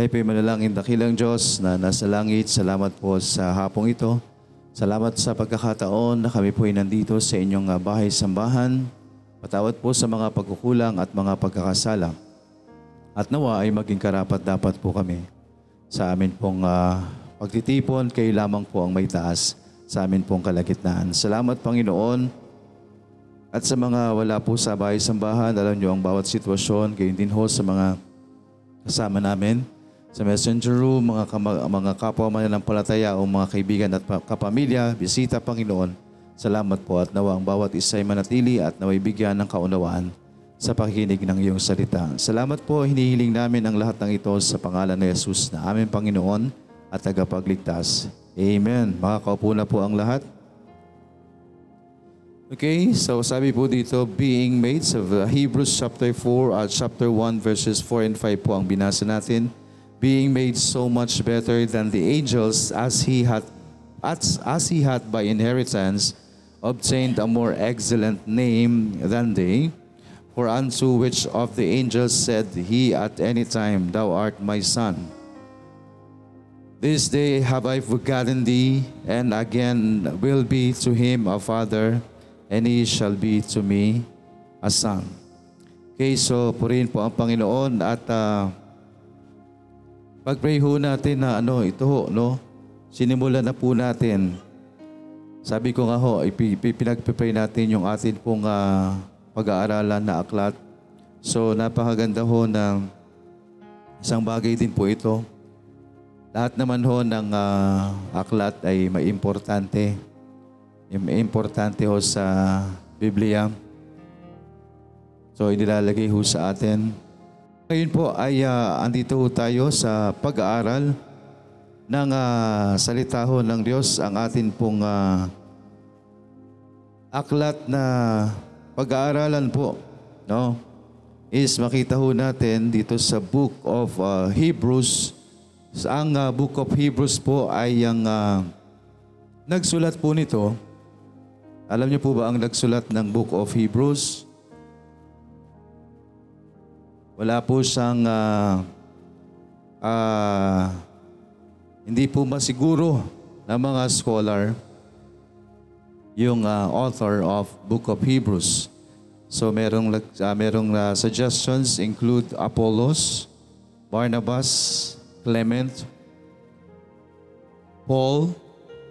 Tayo po'y manalangin, dakilang Diyos na nasa langit. Salamat po sa hapong ito. Salamat sa pagkakataon na kami po'y nandito sa inyong ah, bahay-sambahan. Patawad po sa mga pagkukulang at mga pagkakasala. At nawa ay maging karapat dapat po kami sa amin pong ah, pagtitipon. Kayo lamang po ang may taas sa amin pong kalagitnaan. Salamat Panginoon. At sa mga wala po sa bahay-sambahan, alam niyo ang bawat sitwasyon, gayon din ho sa mga kasama namin sa messenger room, mga, mga kapwa mananampalataya o mga kaibigan at pa- kapamilya, bisita Panginoon. Salamat po at nawa ang bawat isa ay manatili at naway bigyan ng kaunawaan sa pakikinig ng iyong salita. Salamat po, hinihiling namin ang lahat ng ito sa pangalan ni Jesus na aming Panginoon at tagapagligtas. Amen. Makakaupo na po ang lahat. Okay, so sabi po dito, being made, sa Hebrews chapter 4 at chapter 1 verses 4 and 5 po ang binasa natin. Being made so much better than the angels as he had as, as he had by inheritance obtained a more excellent name than they. For unto which of the angels said he at any time, Thou art my son. This day have I forgotten thee, and again will be to him a father, and he shall be to me a son. Okay, so purihin po ang Panginoon at uh, pag-pray ho natin na ano, ito ho, no? Sinimulan na po natin. Sabi ko nga ho, pinagpipray natin yung atin pong ah, pag-aaralan na aklat. So napakaganda ho ng isang bagay din po ito. Lahat naman ho ng ah, aklat ay may importante. May importante ho sa Biblia. So inilalagay ho sa atin. Ngayon po ay ah, andito tayo sa pag-aaral ng ah, salita ng Diyos, ang atin pong ah, aklat na pag-aaralan po, no? Is makita ho natin dito sa book of ah, Hebrews. Ang ah, book of Hebrews po ay ang ah, nagsulat po nito. Alam niyo po ba ang nagsulat ng book of Hebrews? Wala po siyang ah, ah, hindi po masiguro ng mga scholar yung ah, author of Book of Hebrews. So merong ah, merong ah, suggestions include Apollos, Barnabas, Clement, Paul,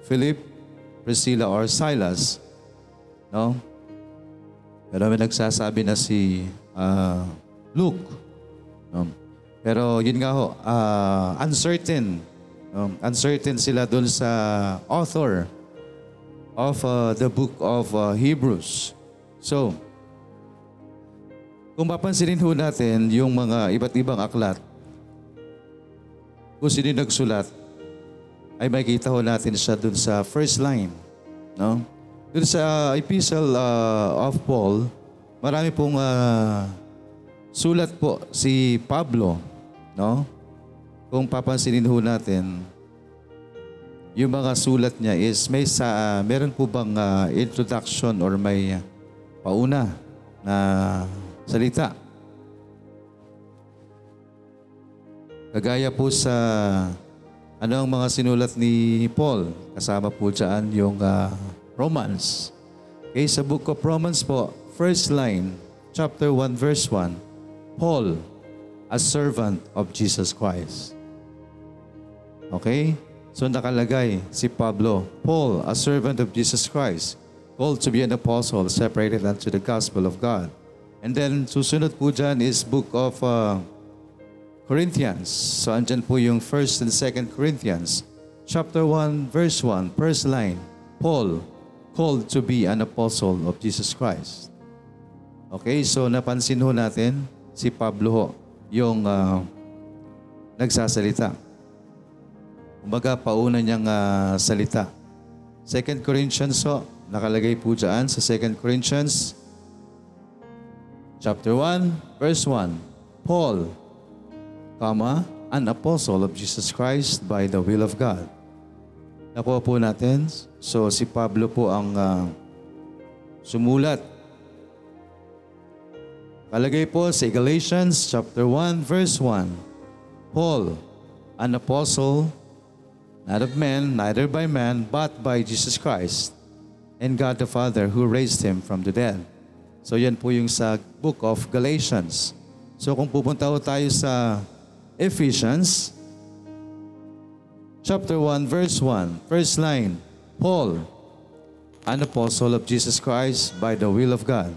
Philip, Priscilla or Silas. No? Pero may nagsasabi na si ah, Luke. No? Pero yun nga ho, ah, uncertain. No? Uncertain sila dun sa author of ah, the book of ah, Hebrews. So, kung papansinin ho natin yung mga iba't ibang aklat, kung sino nagsulat, ay makikita ho natin siya dun sa first line. No? Dun sa epistle ah, of Paul, marami pong ah, sulat po si Pablo. No? Kung papansinin ho natin, yung mga sulat niya is may sa meron po bang ah, introduction or may ah, pauna na salita. Kagaya po sa ano ang mga sinulat ni Paul. Kasama po dyan yung ah, Romans. Okay, sa book of Romans po, first line, chapter 1, verse 1, Paul, a servant of Jesus Christ. Okay? So nakalagay si Pablo, Paul, a servant of Jesus Christ, called to be an apostle, separated unto the gospel of God. And then susunod po dyan is book of uh, Corinthians. So andyan po yung 1st and 2nd Corinthians. Chapter 1, verse 1, first line, Paul, called to be an apostle of Jesus Christ. Okay, so napansin ho natin si Pablo ho, yung ah, nagsasalita. Kumbaga, pauna niyang ah, salita. 2 Corinthians ho, nakalagay po dyan sa 2 Corinthians chapter 1, verse 1. Paul, comma, an apostle of Jesus Christ by the will of God. Nakuha po natin. So, si Pablo po ang ah, sumulat. Kalagay po sa Galatians chapter 1, verse 1. Paul, an apostle, not of men, neither by man, but by Jesus Christ and God the Father who raised Him from the dead. So yan po yung sa book of Galatians. So kung pupunta ho tayo sa Ephesians, chapter 1, verse 1, first line, Paul, an apostle of Jesus Christ by the will of God,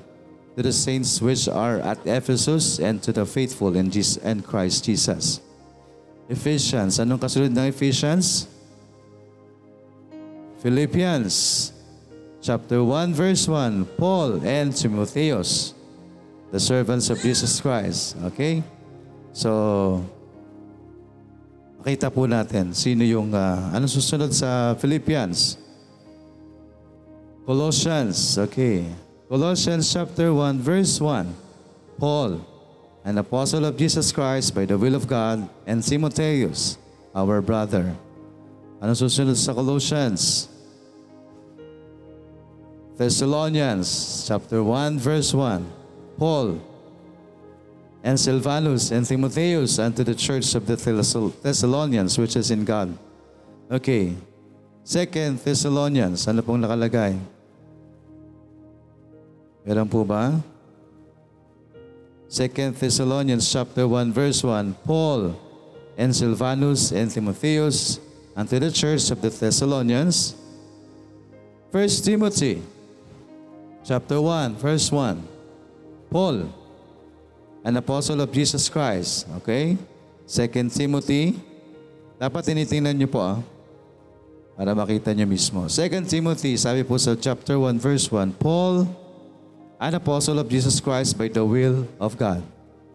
to the saints which are at Ephesus and to the faithful in Jesus and Christ Jesus. Ephesians, anong kasunod ng Ephesians? Philippians, chapter 1, verse 1, Paul and Timotheus, the servants of Jesus Christ. Okay? So, makita po natin sino yung, uh, ano susunod sa Philippians? Colossians, okay. Colossians chapter 1, verse 1, Paul, an apostle of Jesus Christ by the will of God, and Timotheus, our brother. Ano susunod sa Colossians? Thessalonians chapter 1 verse 1. Paul and Silvanus and Timotheus unto the church of the Thessal- Thessalonians which is in God. Okay. Second Thessalonians, ano pong nakalagay? Meron po ba? Second Thessalonians chapter 1 verse 1. Paul and Silvanus and Timotheus unto the church of the Thessalonians. First Timothy chapter 1, verse 1. Paul, an apostle of Jesus Christ. Okay? Second Timothy. Dapat tinitingnan niyo po ah. Para makita niyo mismo. Second Timothy, sabi po sa chapter 1, verse 1. Paul, an apostle of Jesus Christ by the will of God,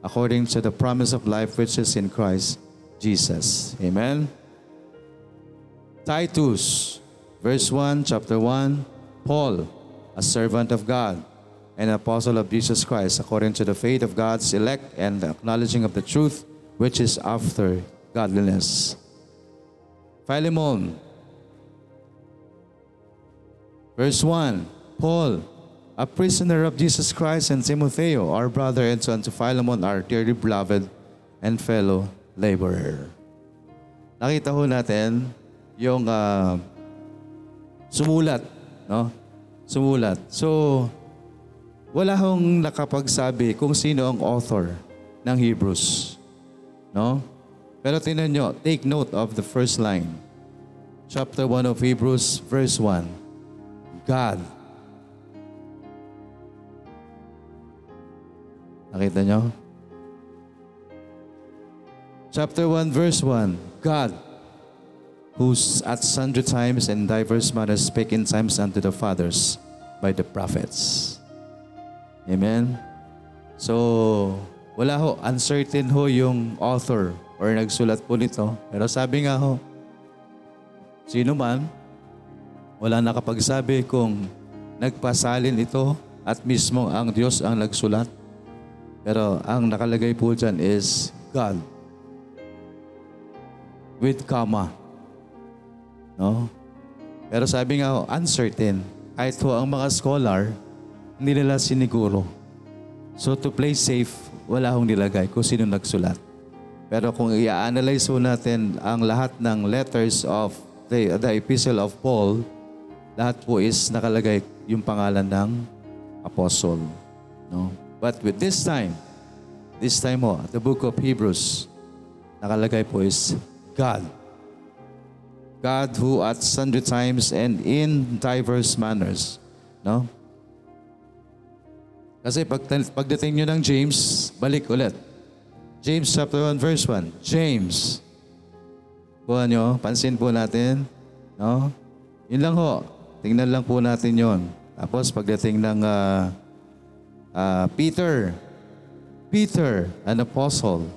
according to the promise of life which is in Christ Jesus. Amen? Titus, verse 1, chapter 1. Paul, a servant of God an apostle of Jesus Christ, according to the faith of God's elect and the acknowledging of the truth which is after godliness. Philemon, verse 1 Paul, a prisoner of Jesus Christ, and Timotheo, our brother, and son to Philemon, our dearly beloved and fellow laborer. Nakita ho natin yung ah, sumulat, no? Sumulat. So, wala hong nakapagsabi kung sino ang author ng Hebrews. No? Pero tinan nyo, take note of the first line. Chapter 1 of Hebrews, verse 1. God. Nakita nyo? Chapter 1, verse 1. God, who's at sundry times and diverse manners spake in times unto the fathers by the prophets. Amen? So, wala ho, uncertain ho yung author or nagsulat po nito. Pero sabi nga ho, sino man, wala nakapagsabi kung nagpasalin ito at mismo ang Diyos ang nagsulat. Pero ang nakalagay po dyan is God with comma. No? Pero sabi nga uncertain. Kahit ho ang mga scholar, hindi nila siniguro. So to play safe, wala hong nilagay kung sino nagsulat. Pero kung i-analyze ho natin ang lahat ng letters of the, the epistle of Paul, lahat po is nakalagay yung pangalan ng apostle. No? But with this time, this time ho, the book of Hebrews, nakalagay po is God. God who at sundry times and in diverse manners. No? Kasi pag, pagdating nyo ng James, balik ulit. James chapter 1 verse 1. James. Kuha nyo, pansin po natin. No? Yun lang ho. Tingnan lang po natin yon. Tapos pagdating ng ah, ah, Peter. Peter, an apostle.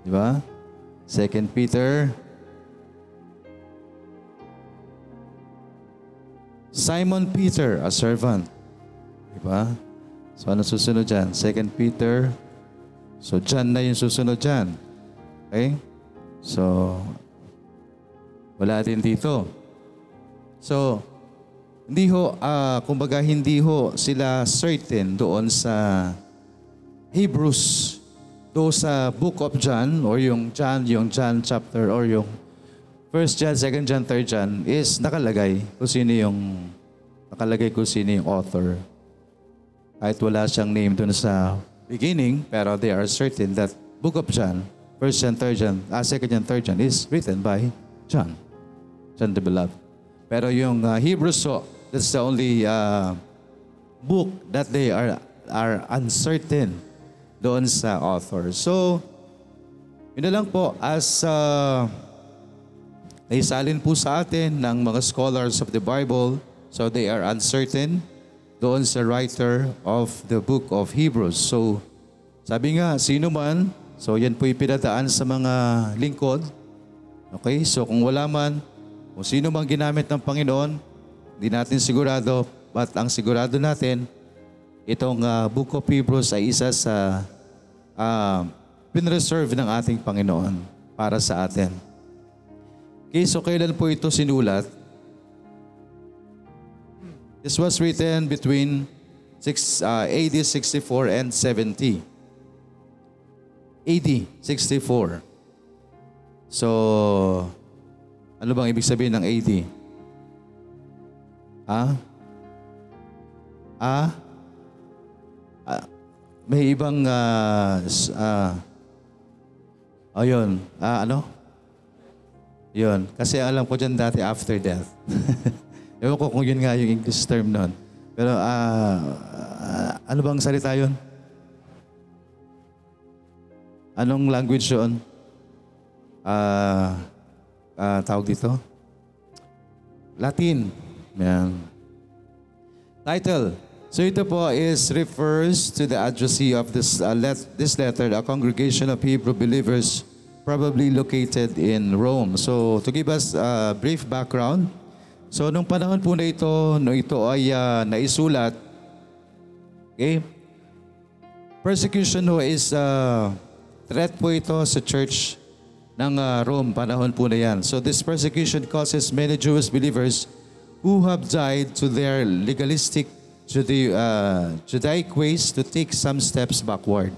Di ba? Second Peter. Simon Peter, a servant. Di ba? So ano susunod dyan? Second Peter. So John na yung susunod dyan. Okay? So, wala din dito. So, hindi ho, ah, kumbaga hindi ho sila certain doon sa Hebrews do sa book of John or yung John, yung John chapter or yung First John, Second John, Third John is nakalagay kung sino yung nakalagay kung sino yung author. Kahit wala siyang name doon sa beginning, pero they are certain that book of John, First John, Third John, ah, Second John, Third John is written by John. John the Beloved. Pero yung uh, Hebrews, so, that's the only uh, book that they are are uncertain doon sa author. So, yun na lang po, as uh, naisalin po sa atin ng mga scholars of the Bible, so they are uncertain doon sa writer of the book of Hebrews. So, sabi nga, sino man, so yan po ipinadaan sa mga lingkod. Okay, so kung wala man, kung sino man ginamit ng Panginoon, hindi natin sigurado, but ang sigurado natin, itong uh, Book of Hebrews ay isa sa uh, pinreserve ng ating Panginoon para sa atin. Okay, so kailan po ito sinulat? This was written between six, uh, AD 64 and 70. AD 64. So, ano bang ibig sabihin ng AD? Ah? Ah? Ah, may ibang uh, uh, ayun, ah, ano? Yun. Kasi alam ko dyan dati after death. Ewan ko kung yun nga yung English term nun. Pero uh, uh, ano bang salita yun? Anong language yun? Uh, uh, tawag dito? Latin. Yan. Title, So ito po is refers to the addressee of this, uh, let, this letter, a congregation of Hebrew believers probably located in Rome. So to give us a brief background, so nung panahon po na ito, no ito ay uh, naisulat, okay, persecution ho is uh, threat po ito sa church ng uh, Rome, panahon po na yan. So this persecution causes many Jewish believers who have died to their legalistic Judeo, uh, Judaic ways to take some steps backward.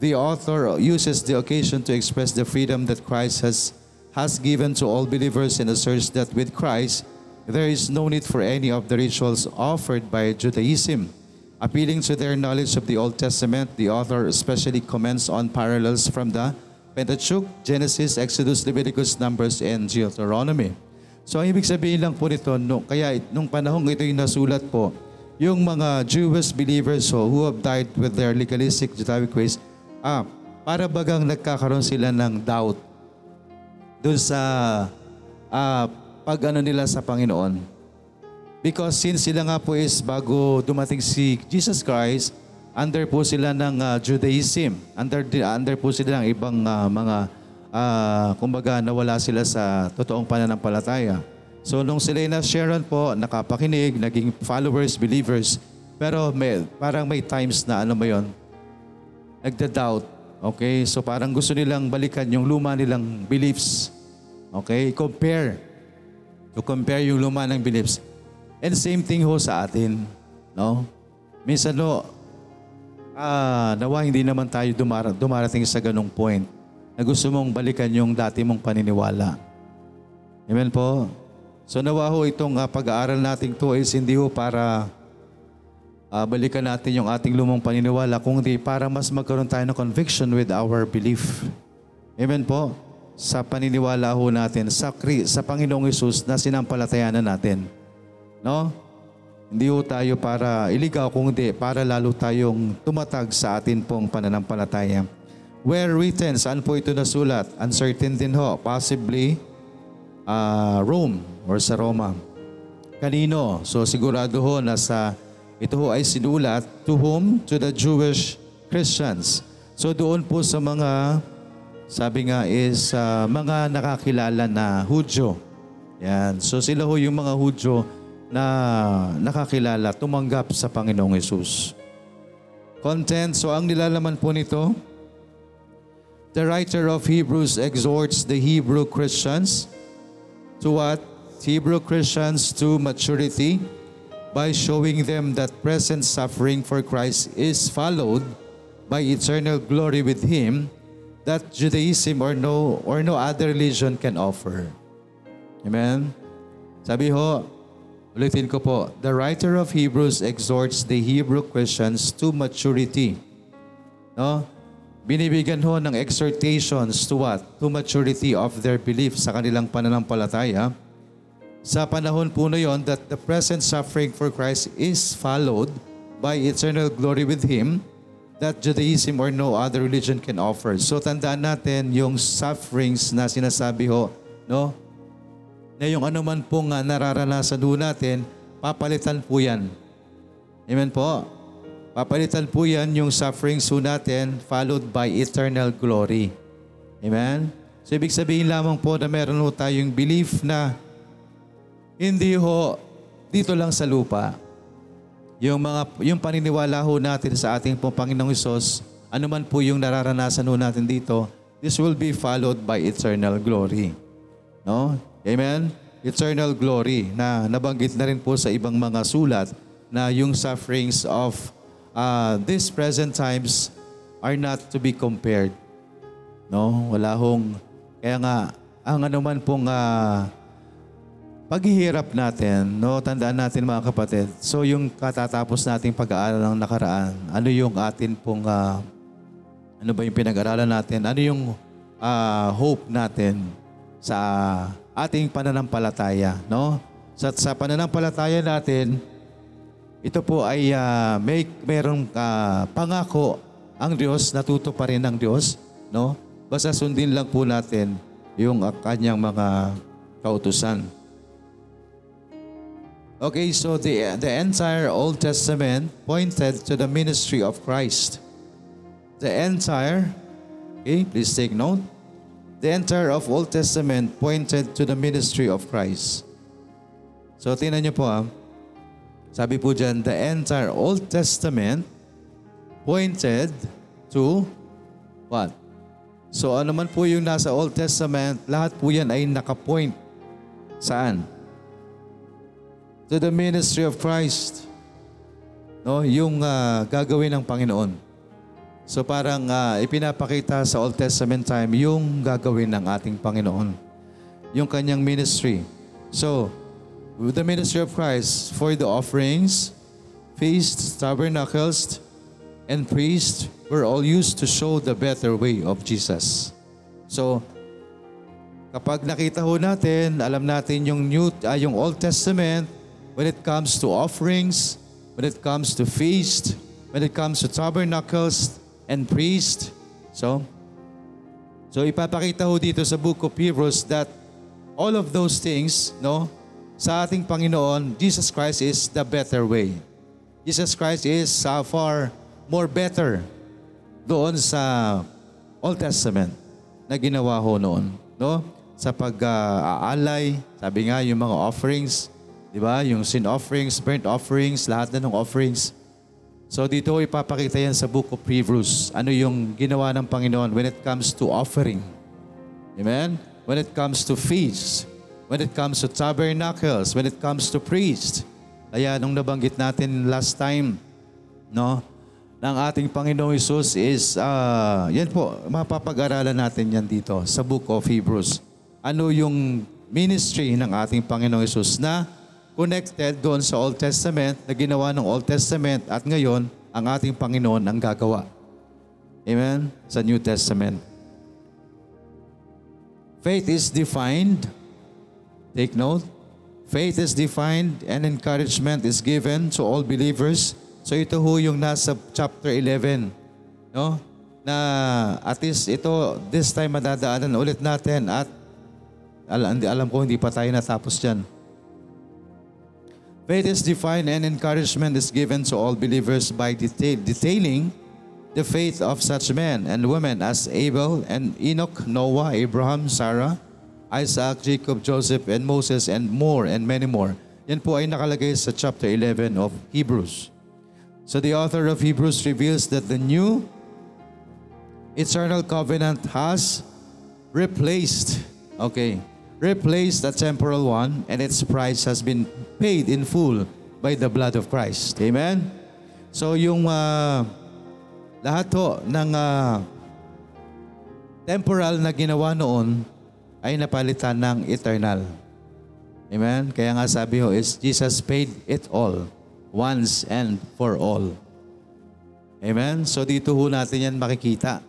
The author uses the occasion to express the freedom that Christ has, has given to all believers and asserts that with Christ, there is no need for any of the rituals offered by Judaism. Appealing to their knowledge of the Old Testament, the author especially comments on parallels from the Pentateuch, Genesis, Exodus, Leviticus, Numbers, and Deuteronomy. So ang ibig sabihin lang po nito, no, kaya nung panahong ito yung nasulat po, yung mga Jewish believers ho, who have died with their legalistic Judaic ways, ah, para bagang nagkakaroon sila ng doubt doon sa ah, pag ano nila sa Panginoon. Because since sila nga po is bago dumating si Jesus Christ, under po sila ng uh, Judaism. Under, under po sila ng ibang uh, mga, uh, kumbaga nawala sila sa totoong pananampalataya. So nung sila na Sharon po, nakapakinig, naging followers, believers, pero may, parang may times na ano mo yon, nagda-doubt. Okay? So parang gusto nilang balikan yung luma nilang beliefs. Okay? Compare. To compare yung luma ng beliefs. And same thing ho sa atin. No? Minsan no, ah, nawa hindi naman tayo dumar- dumarating sa ganong point na gusto mong balikan yung dati mong paniniwala. Amen po? So nawa ho itong uh, pag-aaral nating to is hindi ho para uh, balikan natin yung ating lumang paniniwala, kundi para mas magkaroon tayo ng conviction with our belief. Amen po? Sa paniniwala ho natin sa, sa Panginoong Isus na sinampalatayanan natin. No? Hindi ho tayo para iligaw, kundi para lalo tayong tumatag sa atin pong pananampalataya. Where written, saan po ito nasulat? Uncertain din ho. Possibly, uh, Rome or sa Roma. Kanino? So sigurado ho na sa ito ho ay sinulat to whom? To the Jewish Christians. So doon po sa mga sabi nga is uh, mga nakakilala na Hudyo. Yan. So sila ho yung mga Hudyo na nakakilala, tumanggap sa Panginoong Yesus. Content, so ang nilalaman po nito, the writer of Hebrews exhorts the Hebrew Christians to what? Hebrew Christians to maturity by showing them that present suffering for Christ is followed by eternal glory with Him that Judaism or no or no other religion can offer. Amen? Sabi ho, ulitin ko po, the writer of Hebrews exhorts the Hebrew Christians to maturity. No? Binibigyan ho ng exhortations to what? To maturity of their belief sa kanilang pananampalataya. Sa panahon po na yon that the present suffering for Christ is followed by eternal glory with Him that Judaism or no other religion can offer. So tandaan natin yung sufferings na sinasabi ho, no? Na yung anuman pong uh, nararanasan ho natin, papalitan po yan. Amen po? Papalitan po yan yung sufferings ho natin followed by eternal glory. Amen? So ibig sabihin lamang po na meron ho tayong belief na hindi ho dito lang sa lupa. Yung mga yung paniniwala ho natin sa ating pong Panginoong Hesus, ano man po yung nararanasan ho natin dito, this will be followed by eternal glory. No? Amen? Eternal glory na nabanggit na rin po sa ibang mga sulat na yung sufferings of uh, these present times are not to be compared. No? Wala hong, kaya nga, ang anuman pong uh, paghihirap natin, no, tandaan natin mga kapatid, so yung katatapos nating pag-aaral ng nakaraan, ano yung atin pong, uh, ano ba yung pinag-aralan natin, ano yung uh, hope natin sa ating pananampalataya, no? Sa, sa pananampalataya natin, ito po ay uh, may merong uh, pangako ang Diyos, natuto pa rin ang Diyos, no? Basta sundin lang po natin yung uh, kanyang mga kautusan. Okay, so the, the entire Old Testament pointed to the ministry of Christ. The entire, okay, please take note. The entire of Old Testament pointed to the ministry of Christ. So tingnan niyo po ah, sabi po dyan, the entire Old Testament pointed to what? So ano man po yung nasa Old Testament, lahat po yan ay nakapoint. Saan? To the ministry of Christ. No, yung uh, gagawin ng Panginoon. So parang uh, ipinapakita sa Old Testament time yung gagawin ng ating Panginoon. Yung kanyang ministry. So, with the ministry of Christ for the offerings, feasts, tabernacles, and priests were all used to show the better way of Jesus. So, kapag nakita ho natin, alam natin yung New, uh, yung Old Testament, when it comes to offerings, when it comes to feast, when it comes to tabernacles and priest. So, so ipapakita ho dito sa book of Hebrews that all of those things, no, sa ating Panginoon, Jesus Christ is the better way. Jesus Christ is uh, far more better doon sa Old Testament na ginawa ho noon. No? Sa pag-aalay, sabi nga yung mga offerings, di ba? Yung sin offerings, burnt offerings, lahat na ng offerings. So dito ipapakita yan sa book of Hebrews. Ano yung ginawa ng Panginoon when it comes to offering. Amen? When it comes to feasts when it comes to tabernacles, when it comes to priest. Kaya nung nabanggit natin last time, no, ng ating Panginoong Isus is, uh, yan po, mapapag-aralan natin yan dito sa book of Hebrews. Ano yung ministry ng ating Panginoong Isus na connected doon sa Old Testament, na ginawa ng Old Testament at ngayon, ang ating Panginoon ang gagawa. Amen? Sa New Testament. Faith is defined Take note. Faith is defined and encouragement is given to all believers. So ito ho yung nasa chapter 11. No? Na at least ito, this time madadaanan ulit natin at alam, alam ko hindi pa tayo natapos dyan. Faith is defined and encouragement is given to all believers by detail, detailing the faith of such men and women as Abel and Enoch, Noah, Abraham, Sarah, Isaac, Jacob, Joseph, and Moses, and more, and many more. Yan po ay nakalagay sa chapter 11 of Hebrews. So the author of Hebrews reveals that the new eternal covenant has replaced, okay, replaced the temporal one, and its price has been paid in full by the blood of Christ. Amen? So yung uh, lahat ho ng ah, temporal na ginawa noon ay napalitan ng eternal. Amen? Kaya nga sabi ho is Jesus paid it all once and for all. Amen? So dito ho natin yan makikita.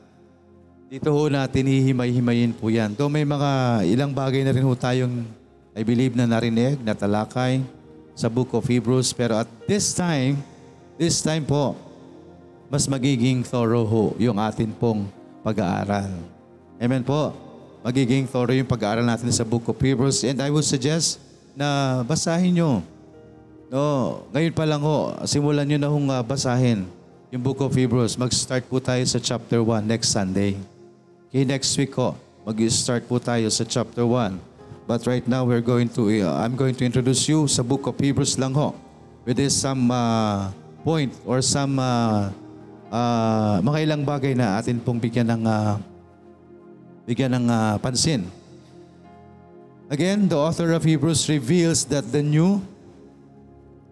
Dito ho natin hihimay-himayin po yan. Though may mga ilang bagay na rin ho tayong I believe na narinig, na talakay sa book of Hebrews. Pero at this time, this time po, mas magiging thorough ho yung atin pong pag-aaral. Amen po. Magiging thorough yung pag-aaral natin sa book of Hebrews. And I would suggest na basahin nyo. No, ngayon pa lang ho, simulan nyo na hong ah, basahin yung book of Hebrews. Mag-start po tayo sa chapter 1 next Sunday. Okay, next week ho, mag-start po tayo sa chapter 1. But right now, we're going to, uh, I'm going to introduce you sa book of Hebrews lang ho. With this some uh, point or some uh, uh, mga ilang bagay na atin pong bigyan ng, uh, bigyan ng uh, pansin. Again, the author of Hebrews reveals that the new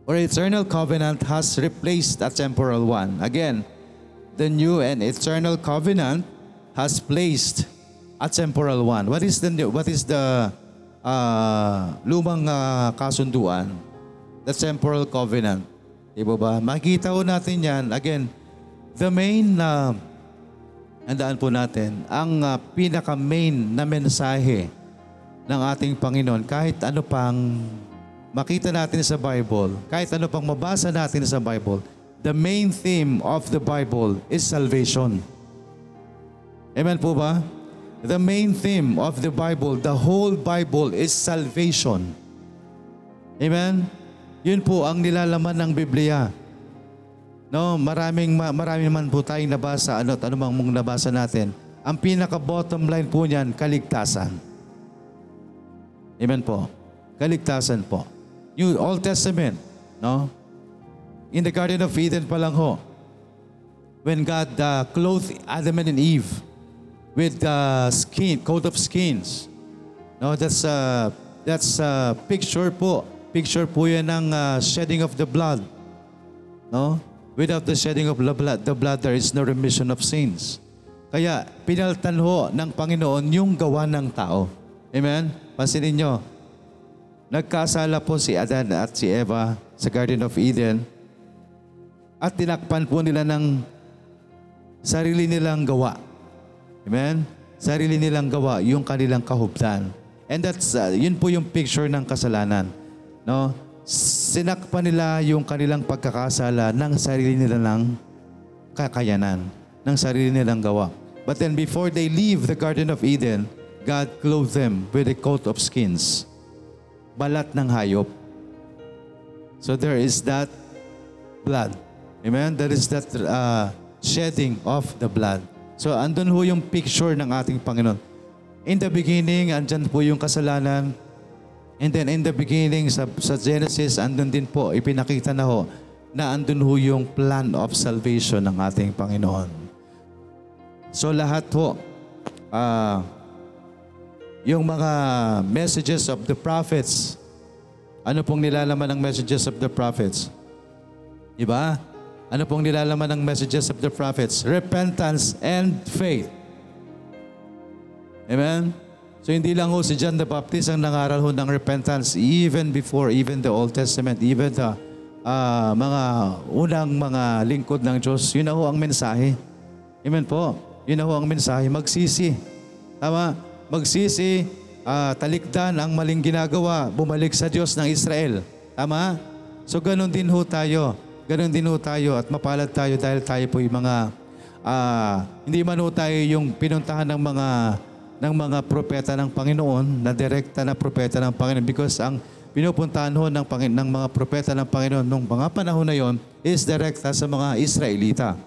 or eternal covenant has replaced a temporal one. Again, the new and eternal covenant has placed a temporal one. What is the new, what is the uh, lumang uh, kasunduan? The temporal covenant. Di ba? Makikita natin yan. Again, the main uh, andaan po natin, ang uh, pinaka-main na mensahe ng ating Panginoon, kahit ano pang makita natin sa Bible, kahit ano pang mabasa natin sa Bible, the main theme of the Bible is salvation. Amen po ba? The main theme of the Bible, the whole Bible is salvation. Amen? Yun po ang nilalaman ng Biblia. No, maraming ma- marami naman po tayong nabasa, ano, ano mang mong nabasa natin. Ang pinaka bottom line po niyan, kaligtasan. Amen po. Kaligtasan po. New Old Testament, no? In the Garden of Eden pa lang ho, when God uh, clothed Adam and Eve with the skin, coat of skins. No, that's a that's a picture po. Picture po 'yan ng uh, shedding of the blood. No? Without the shedding of the blood, the blood there is no remission of sins. Kaya pinaltan ho ng Panginoon yung gawa ng tao. Amen? Pansinin nyo, nagkasala po si Adan at si Eva sa Garden of Eden at tinakpan po nila ng sarili nilang gawa. Amen? Sarili nilang gawa, yung kanilang kahubdan. And that's, uh, yun po yung picture ng kasalanan. No? Sinakpan nila yung kanilang pagkakasala ng sarili nilang kakayanan, ng sarili nilang gawa. But then before they leave the Garden of Eden, God clothed them with a coat of skins. Balat ng hayop. So there is that blood. Amen? There is that uh, shedding of the blood. So andun ho yung picture ng ating Panginoon. In the beginning, andyan po yung kasalanan. And then in the beginning, sa, sa Genesis, andun din po, ipinakita na ho, na andun ho yung plan of salvation ng ating Panginoon. So lahat ho, ah, yung mga messages of the prophets, ano pong nilalaman ng messages of the prophets? Diba? Ano pong nilalaman ng messages of the prophets? Repentance and faith. Amen? So hindi lang ho si John the Baptist ang nangaral ho ng repentance even before, even the Old Testament, even the uh, mga unang mga lingkod ng Diyos. Yun na ho ang mensahe. Amen po. Yun na ho ang mensahe. Magsisi. Tama? Magsisi, uh, talikdan ang maling ginagawa, bumalik sa Diyos ng Israel. Tama? So ganun din ho tayo. Ganon din ho tayo at mapalad tayo dahil tayo po yung mga uh, hindi man ho tayo yung pinuntahan ng mga ng mga propeta ng Panginoon na direkta na propeta ng Panginoon because ang pinupuntahan ho ng, Panginoon, ng mga propeta ng Panginoon nung mga panahon na yon is direkta sa mga Israelita.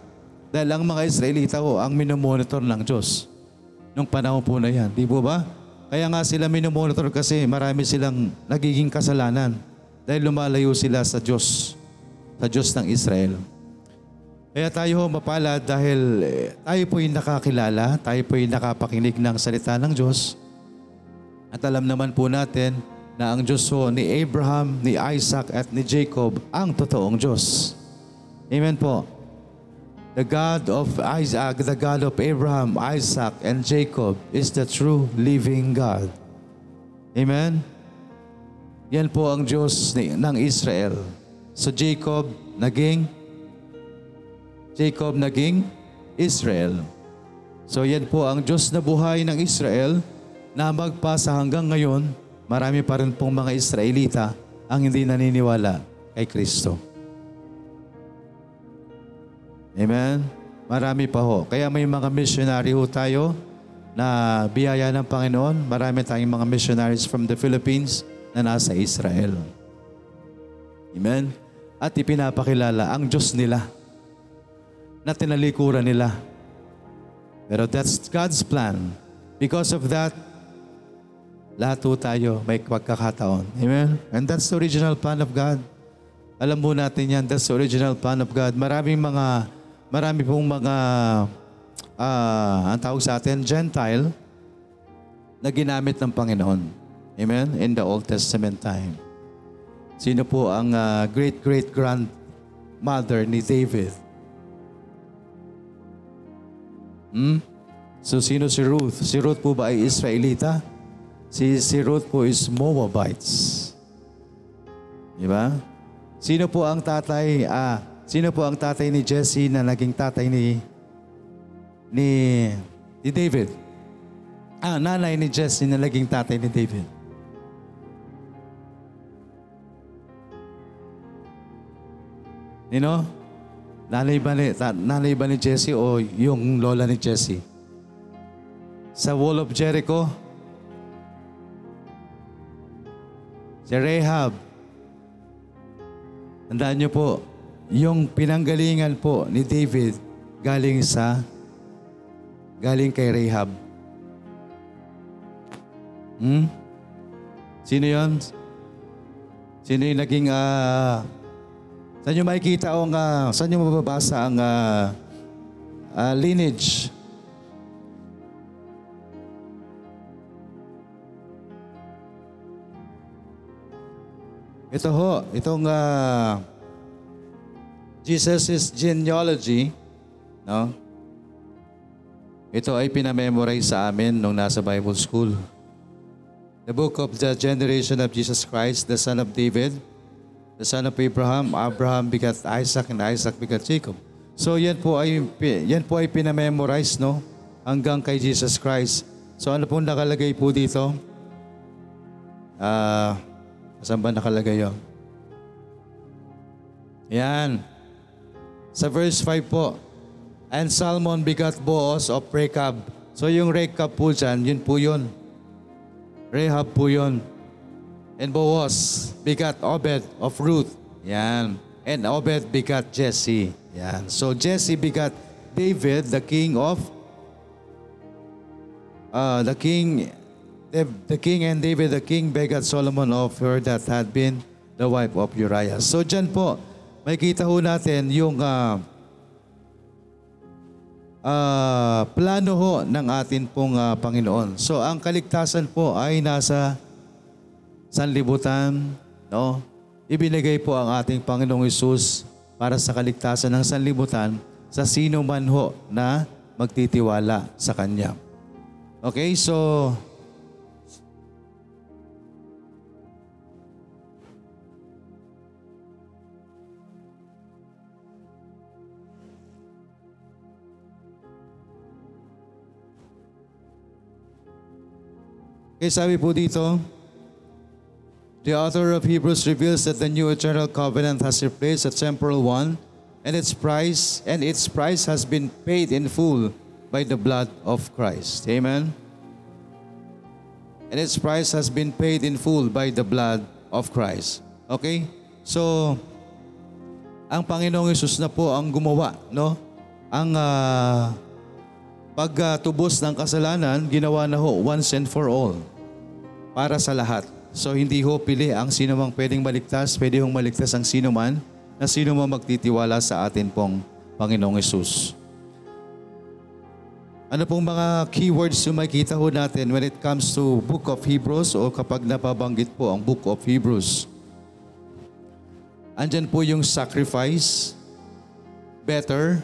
Dahil ang mga Israelita ho ang minomonitor ng Diyos nung panahon po na yan. Di po ba? Kaya nga sila minomonitor kasi marami silang nagiging kasalanan dahil lumalayo sila sa Diyos sa Diyos ng Israel. Kaya tayo ho mapalad dahil eh, tayo po'y nakakilala, tayo po'y nakapakinig ng salita ng Diyos. At alam naman po natin na ang Diyos ho ni Abraham, ni Isaac at ni Jacob ang totoong Diyos. Amen po. the God of Isaac, the God of Abraham, Isaac, and Jacob is the true living God. Amen? Yan po ang Diyos ni- ng Israel. So Jacob naging Jacob naging Israel. So yan po ang Diyos na buhay ng Israel na magpasa hanggang ngayon, marami pa rin pong mga Israelita ang hindi naniniwala kay Kristo. Amen? Marami pa ho. Kaya may mga missionary ho tayo na biyaya ng Panginoon. Marami tayong mga missionaries from the Philippines na nasa Israel. Amen? At ipinapakilala ang Diyos nila na tinalikuran nila. Pero that's God's plan. Because of that, lahat po tayo may pagkakataon. Amen? And that's the original plan of God. Alam mo natin yan, that's the original plan of God. Maraming mga, marami pong mga, ah, ang tawag sa atin, Gentile, na ginamit ng Panginoon. Amen? In the Old Testament time. Sino po ang ah, great-great-grandmother ni David? Hmm? So sino si Ruth? Si Ruth po ba ay Israelita? Si, si Ruth po is Moabites. Di ba? Sino po ang tatay, ah, sino po ang tatay ni Jesse na naging tatay ni ni, ni David? Ah, nanay ni Jesse na naging tatay ni David. Nino? Nanay ba ni, nanay ba ni Jesse o yung lola ni Jesse? Sa Wall of Jericho, si Rahab. Tandaan niyo po, yung pinanggalingan po ni David galing sa galing kay Rahab. Hmm? Sino yon? Sino yung naging ah Saan nyo makikita ang, uh, saan nyo mababasa ang ah, ah, lineage? Ito ho, itong ah, Jesus' genealogy, no? Ito ay pinamemorize sa amin nung nasa Bible School. The book of the generation of Jesus Christ, the son of David, the son of Abraham, Abraham begat Isaac, and Isaac begat Jacob. So yan po ay yan po ay pinamemorize no hanggang kay Jesus Christ. So ano po nakalagay po dito? Ah, saan ba nakalagay 'yon? Yan. Sa verse 5 po. And Salmon begat Boaz of Rechab. So yung Rechab po dyan, yun po yun. Rehab po yun. And Boaz begat Obed of Ruth. Yan. And Obed begat Jesse. Yan. So Jesse begat David, the king of uh, the king the king and David the king begat Solomon of her that had been the wife of Uriah. So dyan po, may kita ho natin yung uh, uh, plano ho ng atin pong uh, Panginoon. So ang kaligtasan po ay nasa sanlibutan, no? Ibinigay po ang ating Panginoong Isus para sa kaligtasan ng sanlibutan sa sino man ho na magtitiwala sa Kanya. Okay, so Okay, sabi po dito, the author of Hebrews reveals that the new eternal covenant has replaced the temporal one, and its price and its price has been paid in full by the blood of Christ. Amen. And its price has been paid in full by the blood of Christ. Okay? So, ang Panginoong Yesus na po ang gumawa, no? Ang uh, pagtubos ng kasalanan, ginawa na ho once and for all para sa lahat. So hindi ho pili ang sino mang pwedeng maligtas, pwede hong maligtas ang sino man na sino mang magtitiwala sa atin pong Panginoong Yesus. Ano pong mga keywords yung makikita ho natin when it comes to Book of Hebrews o kapag napabanggit po ang Book of Hebrews? Andyan po yung sacrifice, better,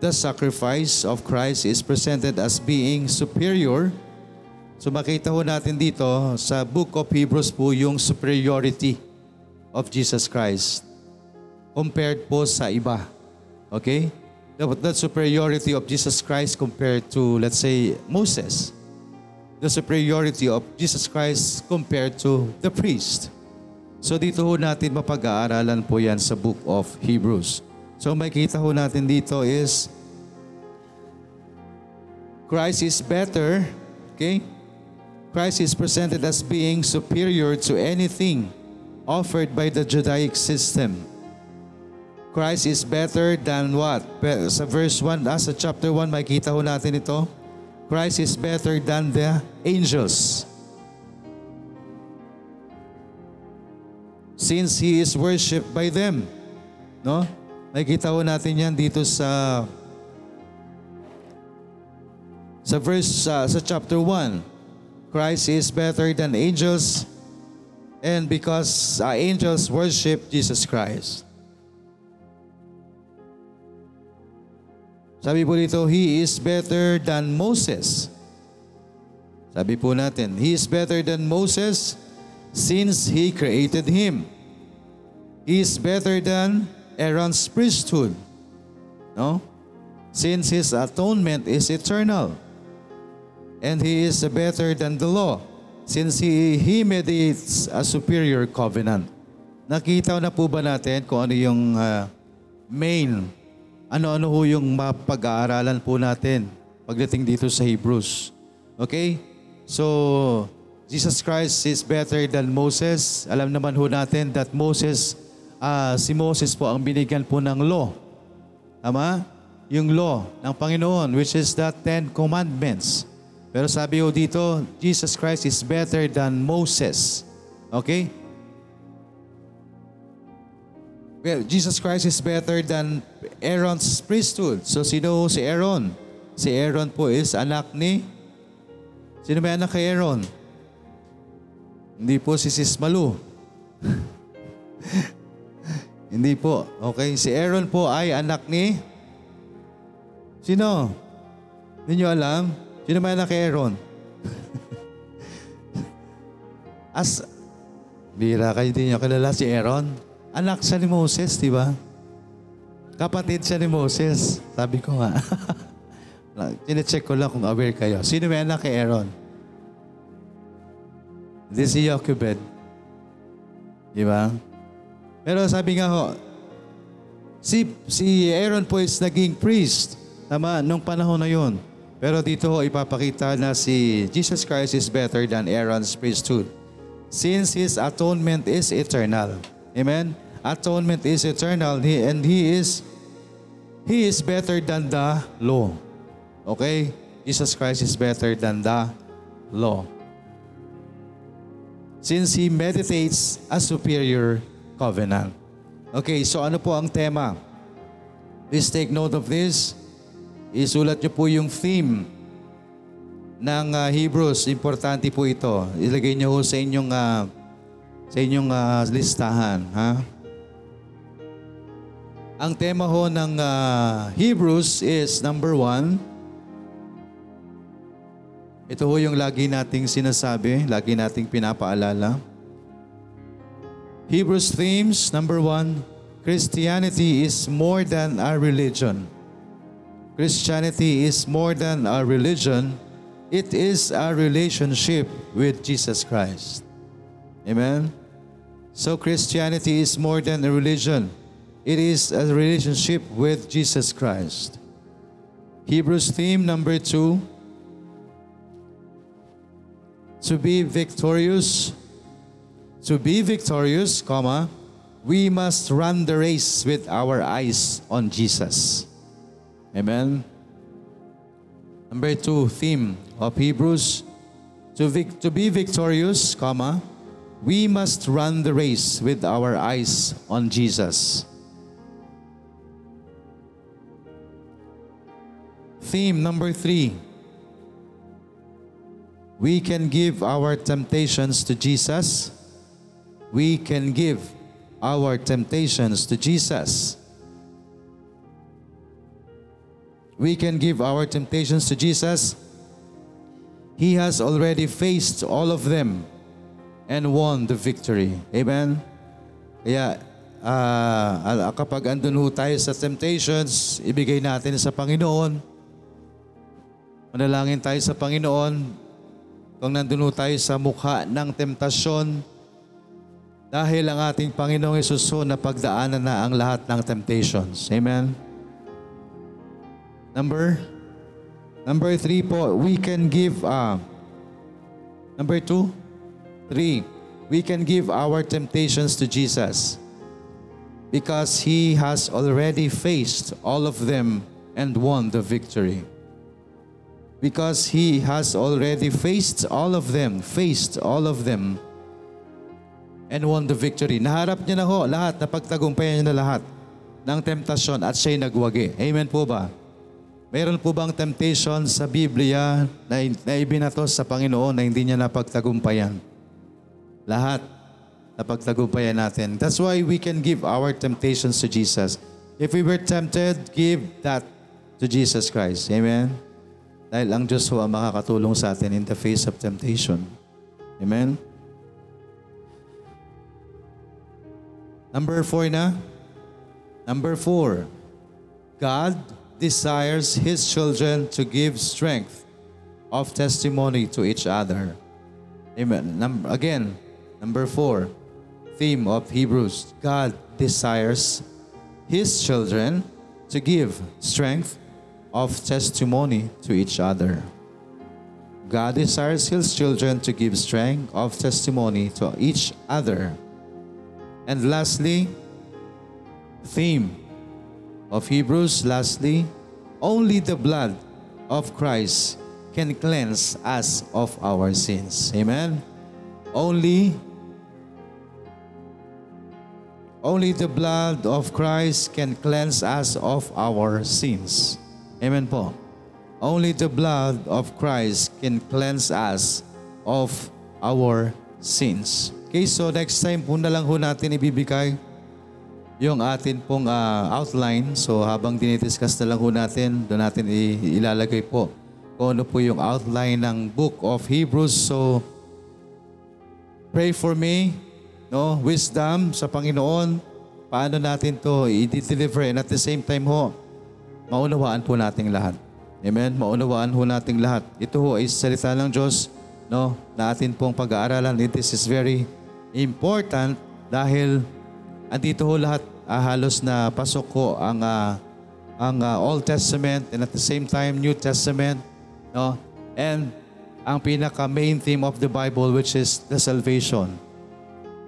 the sacrifice of Christ is presented as being superior. So makita ho natin dito sa book of Hebrews po yung superiority of Jesus Christ compared po sa iba. Okay? The, superiority of Jesus Christ compared to, let's say, Moses. The superiority of Jesus Christ compared to the priest. So dito ho natin mapag-aaralan po yan sa book of Hebrews. So makita ho natin dito is Christ is better, okay? Christ is presented as being superior to anything offered by the Judaic system. Christ is better than what? Sa verse 1, ah, sa chapter 1, makikita ho natin ito. Christ is better than the angels. Since He is worshipped by them. No? Makikita ho natin yan dito sa sa verse uh, sa chapter 1. Christ is better than angels and because uh, angels worship Jesus Christ. Sabi po dito, He is better than Moses. Sabi po natin, He is better than Moses since He created him. He is better than Aaron's priesthood. No? Since His atonement is eternal. And He is better than the law since He, he mediates a superior covenant. Nakita na po ba natin kung ano yung uh, main ano-ano ho yung mapag-aaralan po natin pagdating dito sa Hebrews. Okay? So, Jesus Christ is better than Moses. Alam naman ho natin that Moses, ah, si Moses po ang binigyan po ng law. Tama? Yung law ng Panginoon, which is the Ten Commandments. Pero sabi ho dito, Jesus Christ is better than Moses. Okay? Well, Jesus Christ is better than Aaron's priesthood. So sino si Aaron? Si Aaron po is anak ni... Sino may anak kay Aaron? Hindi po si Sis Malu. Hindi po. Okay, si Aaron po ay anak ni... Sino? Hindi nyo alam? Sino may anak kay Aaron? As... Bira kayo, hindi nyo kilala si Aaron? Anak siya ni Moses, di ba? Kapatid siya ni Moses. Sabi ko nga. Chinecheck ko lang kung aware kayo. Sino may anak kay Aaron? This is Jochebed. Di ba? Pero sabi nga ho, si, si Aaron po is naging priest. Tama, nung panahon na yun. Pero dito ipapakita na si Jesus Christ is better than Aaron's priesthood. Since His atonement is eternal. Amen? Atonement is eternal and He is He is better than the law. Okay? Jesus Christ is better than the law. Since He meditates a superior covenant. Okay, so ano po ang tema? Please take note of this. Isulat niyo po yung theme ng uh, Hebrews. Importante po ito. Ilagay niyo ho sa inyong uh, sa inyong uh, listahan, ha? Ang tema ho ng uh, Hebrews is number one. Ito ho yung lagi nating sinasabi, lagi nating pinapaalala. Hebrews themes, number one, Christianity is more than a religion. Christianity is more than a religion. It is a relationship with Jesus Christ. Amen? So Christianity is more than a religion. It is a relationship with Jesus Christ. Hebrews theme number two. To be victorious, to be victorious, comma, we must run the race with our eyes on Jesus. Amen. Number two, theme of Hebrews, to, vic- to be victorious, comma, we must run the race with our eyes on Jesus. Theme number three. We can give our temptations to Jesus. We can give our temptations to Jesus. We can give our temptations to Jesus, He has already faced all of them and won the victory. Amen? Kaya ah, ah, kapag andun ho tayo sa temptations, ibigay natin sa Panginoon. Manalangin tayo sa Panginoon. Kung nandun ho tayo sa mukha ng temptasyon, dahil ang ating Panginoong Yesus ho na pagdaanan na ang lahat ng temptations. Amen? Number? Number three po, we can give, uh, number two, three, we can give our temptations to Jesus because He has already faced all of them and won the victory. Because He has already faced all of them, faced all of them, and won the victory. Naharap niya na ho lahat, napagtagumpayan niya na lahat ng temptasyon at siya'y nagwagi. Amen po ba? Meron po bang temptation sa Biblia na, na ibinato sa Panginoon na hindi niya napagtagumpayan? Lahat napagtagumpayan natin. That's why we can give our temptations to Jesus. If we were tempted, give that to Jesus Christ. Amen? Dahil ang Diyos ho ang makakatulong sa atin in the face of temptation. Amen? Number four na. Number four, God desires His children to give strength of testimony to each other. Amen. Num- again, number four, theme of Hebrews. God desires His children to give strength of testimony to each other. God desires His children to give strength of testimony to each other. And lastly, theme of Hebrews, lastly, only the blood of Christ can cleanse us of our sins. Amen? Only only the blood of Christ can cleanse us of our sins. Amen po. Only the blood of Christ can cleanse us of our sins. Okay, so next time po na lang ho natin ibibigay yung atin pong ah, outline. So habang dinidiscuss na lang ho natin, doon natin ilalagay po kung ano po yung outline ng Book of Hebrews. So pray for me, no? Wisdom sa Panginoon. Paano natin to i-deliver and at the same time ho, maunawaan po nating lahat. Amen? Maunawaan ho nating lahat. Ito ho ay salita ng Diyos, no? Na atin pong pag-aaralan. This is very important dahil andito ho lahat ah, halos na pasok ko ang ah, ang ah, Old Testament and at the same time New Testament, no? And ang pinaka main theme of the Bible which is the salvation.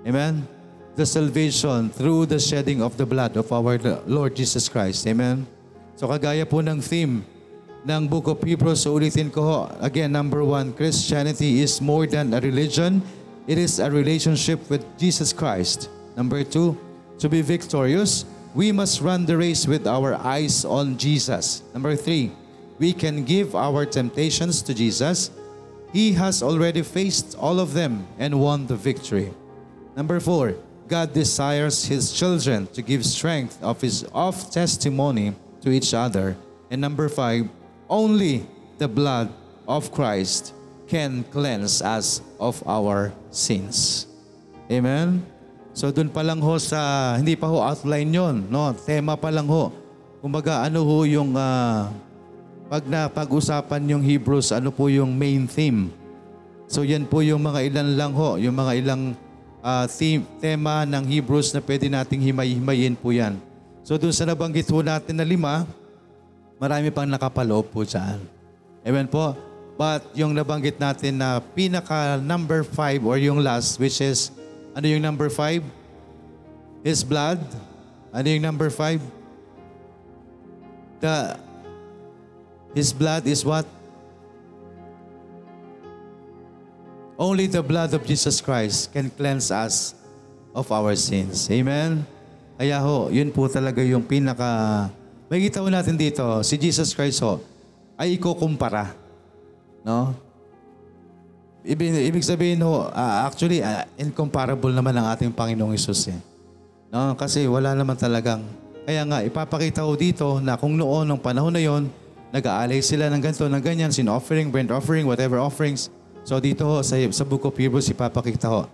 Amen. The salvation through the shedding of the blood of our Lord Jesus Christ. Amen. So kagaya po ng theme ng Book of Hebrews, so ulitin ko ho. Again, number one, Christianity is more than a religion. It is a relationship with Jesus Christ. Number two, to be victorious, we must run the race with our eyes on Jesus. Number three, we can give our temptations to Jesus. He has already faced all of them and won the victory. Number four, God desires His children to give strength of His of testimony to each other. And number five, only the blood of Christ can cleanse us of our sins. Amen? So dun pa lang ho sa, hindi pa ho outline yon, no? Tema pa lang ho. Kumbaga ano ho yung, ah, pag na pag-usapan yung Hebrews, ano po yung main theme? So yan po yung mga ilan lang ho, yung mga ilang ah, theme, tema ng Hebrews na pwede nating himay-himayin po yan. So dun sa nabanggit ho natin na lima, marami pang nakapaloob po dyan. Amen po. But yung nabanggit natin na pinaka number five or yung last, which is, ano yung number five? His blood. Ano yung number five? The, His blood is what? Only the blood of Jesus Christ can cleanse us of our sins. Amen? Kaya ho, yun po talaga yung pinaka... May kita ho natin dito, si Jesus Christ ho, ay ikukumpara. No? Ibig, ibig sabihin ho, ah, actually, ah, incomparable naman ang ating Panginoong Isus eh. No? Kasi wala naman talagang... Kaya nga, ipapakita ko dito na kung noon, nung panahon na yon, nag-aalay sila ng ganito, ng ganyan, sin offering, burnt offering, whatever offerings. So dito ho, sa, sa Book of Hebrews, ipapakita ho,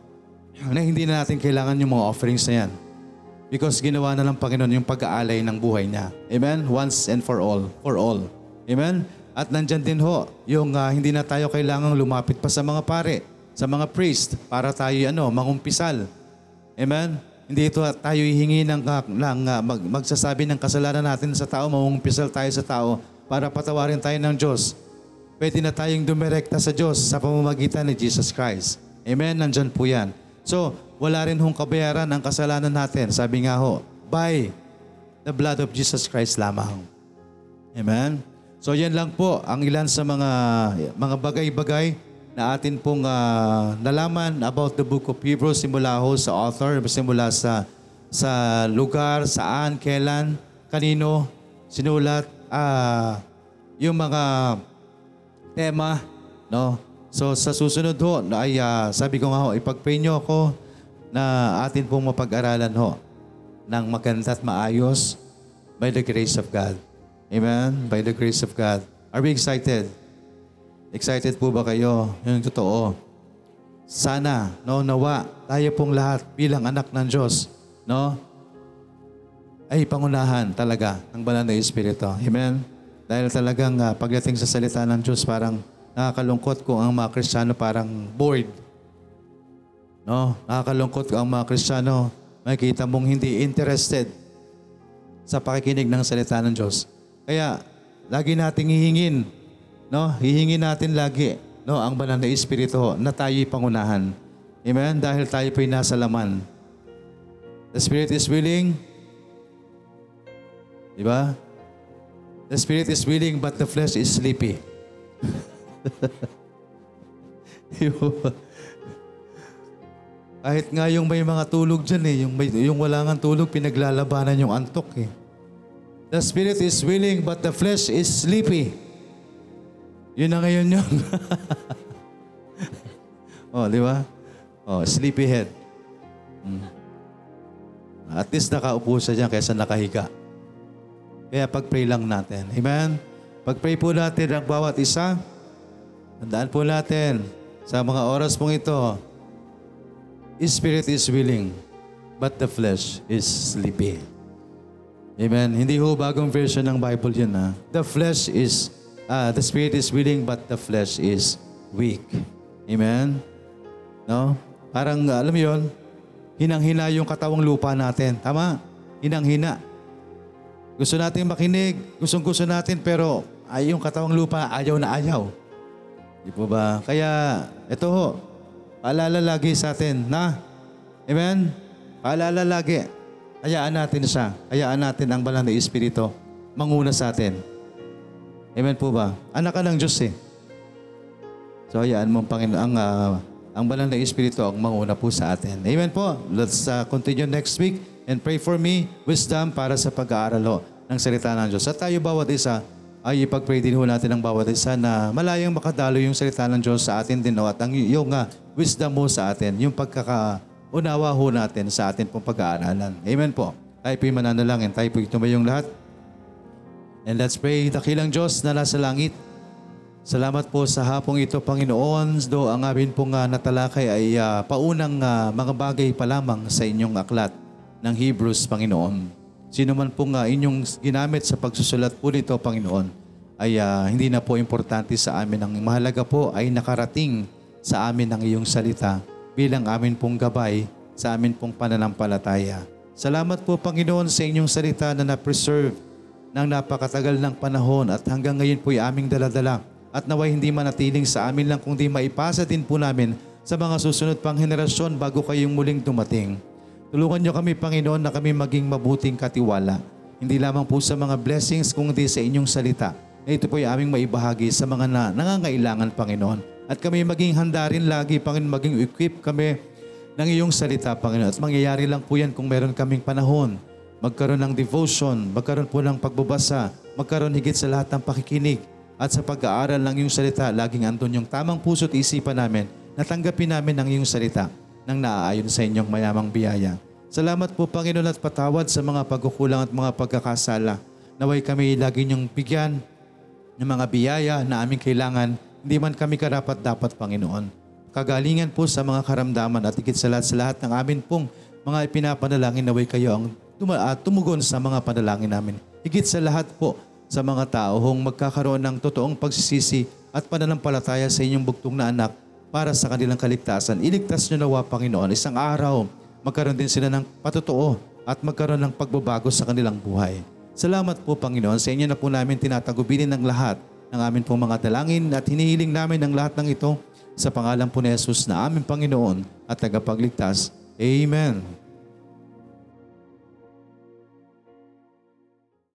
na hindi na natin kailangan yung mga offerings na yan. Because ginawa na ng Panginoon yung pag-aalay ng buhay niya. Amen? Once and for all. For all. Amen? At nandyan din ho, yung ah, hindi na tayo kailangang lumapit pa sa mga pare, sa mga priest, para tayo ano, mangumpisal. Amen? Hindi ito tayo hihingi ng, ah, ng ah, mag, magsasabi ng kasalanan natin sa tao, mangumpisal tayo sa tao para patawarin tayo ng Diyos. Pwede na tayong dumirekta sa Diyos sa pamamagitan ni Jesus Christ. Amen? Nandyan po yan. So, wala rin hong kabayaran ang kasalanan natin. Sabi nga ho, by the blood of Jesus Christ lamang. Amen? So yan lang po ang ilan sa mga mga bagay-bagay na atin pong ah, nalaman about the book of Hebrews simula ho sa author, simula sa sa lugar, saan, kailan, kanino sinulat ah, yung mga tema, no? So sa susunod ho, ay ah, sabi ko nga ho, ipag-pray niyo ako na atin pong mapag-aralan ho ng maganda at maayos by the grace of God. Amen? By the grace of God. Are we excited? Excited po ba kayo? Yung totoo. Sana, no, nawa, tayo pong lahat bilang anak ng Diyos, no, ay pangunahan talaga ng banal na Espiritu. Amen? Dahil talagang ah, pagdating sa salita ng Diyos, parang nakakalungkot kung ang mga Kristiyano parang bored. No? Nakakalungkot kung ang mga Kristiyano makikita mong hindi interested sa pakikinig ng salita ng Diyos. Kaya, lagi nating hihingin, no? Hihingin natin lagi, no? Ang banal na Espiritu na tayo'y pangunahan. Amen? Dahil tayo po'y nasa laman. The Spirit is willing. Di ba? The Spirit is willing, but the flesh is sleepy. Kahit nga yung may mga tulog dyan eh, yung, may, yung wala nga tulog, pinaglalabanan yung antok eh. The spirit is willing but the flesh is sleepy. Yun na ngayon yun. oh, di ba? Oh, sleepy head. Mm. At least nakaupo siya dyan kaysa nakahiga. Kaya pag-pray lang natin. Amen? Pag-pray po natin ang bawat isa. Tandaan po natin sa mga oras pong ito, Spirit is willing, but the flesh is sleepy. Amen. Hindi ho bagong version ng Bible yun ha. The flesh is, ah, the spirit is willing but the flesh is weak. Amen. No? Parang ah, alam mo yun, hinang-hina yung katawang lupa natin. Tama? Hinang-hina. Gusto natin makinig, gustong-gusto natin pero ay yung katawang lupa ayaw na ayaw. Di po ba? Kaya ito ho, paalala lagi sa atin na, Amen? Paalala lagi. Hayaan natin siya. Hayaan natin ang banal na Espiritu manguna sa atin. Amen po ba? Anak ka ng Diyos eh. So hayaan mo ang Panginoon ang, ah, ang banal na Espiritu ang manguna po sa atin. Amen po. Let's ah, continue next week and pray for me wisdom para sa pag-aaral ng salita ng Diyos. At tayo bawat isa ay ipag-pray din ho natin ang bawat isa na malayang makadalo yung salita ng Diyos sa atin din ho at ang yung ah, wisdom mo sa atin, yung pagkaka unawa ho natin sa atin pong pag-aaralan. Amen po. Tayo po'y mananalangin. Tayo po'y tumayong lahat. And let's pray. Dakilang Diyos na nasa langit. Salamat po sa hapong ito, Panginoon. Do ang amin pong uh, natalakay ay uh, paunang uh, mga bagay pa lamang sa inyong aklat ng Hebrews, Panginoon. Sino man pong uh, inyong ginamit sa pagsusulat po nito, Panginoon, ay uh, hindi na po importante sa amin. Ang mahalaga po ay nakarating sa amin ang iyong salita bilang amin pong gabay sa amin pong pananampalataya. Salamat po Panginoon sa inyong salita na na-preserve ng napakatagal ng panahon at hanggang ngayon po ay aming daladala at naway hindi manatiling sa amin lang kundi maipasa din po namin sa mga susunod pang henerasyon bago kayong muling dumating. Tulungan niyo kami Panginoon na kami maging mabuting katiwala. Hindi lamang po sa mga blessings kundi sa inyong salita. Na ito po ay aming maibahagi sa mga na, nangangailangan Panginoon. At kami maging handa rin lagi Panginoon, maging equip kami ng iyong salita, Panginoon. At mangyayari lang po yan kung meron kaming panahon. Magkaroon ng devotion, magkaroon po ng pagbabasa, magkaroon higit sa lahat ng pakikinig. At sa pag-aaral ng iyong salita, laging andun yung tamang puso at isipan namin na tanggapin namin ang iyong salita nang naaayon sa inyong mayamang biyaya. Salamat po, Panginoon, at patawad sa mga pagkukulang at mga pagkakasala. Naway kami lagi niyong bigyan ng mga biyaya na aming kailangan, hindi man kami karapat-dapat, Panginoon. Kagalingan po sa mga karamdaman at higit sa lahat sa lahat ng amin pong mga ipinapanalangin naway kayo ang ah, tumugon sa mga panalangin namin. Higit sa lahat po sa mga tao hong magkakaroon ng totoong pagsisisi at pananampalataya sa inyong bugtong na anak para sa kanilang kaligtasan. Iligtas nyo nawa, Panginoon, isang araw magkaroon din sila ng patotoo at magkaroon ng pagbabago sa kanilang buhay. Salamat po, Panginoon. Sa inyo na po namin tinatagubilin ng lahat ng amin pong mga dalangin at hinihiling namin ang lahat ng ito sa pangalan po ni Jesus na aming Panginoon at tagapagligtas. Amen.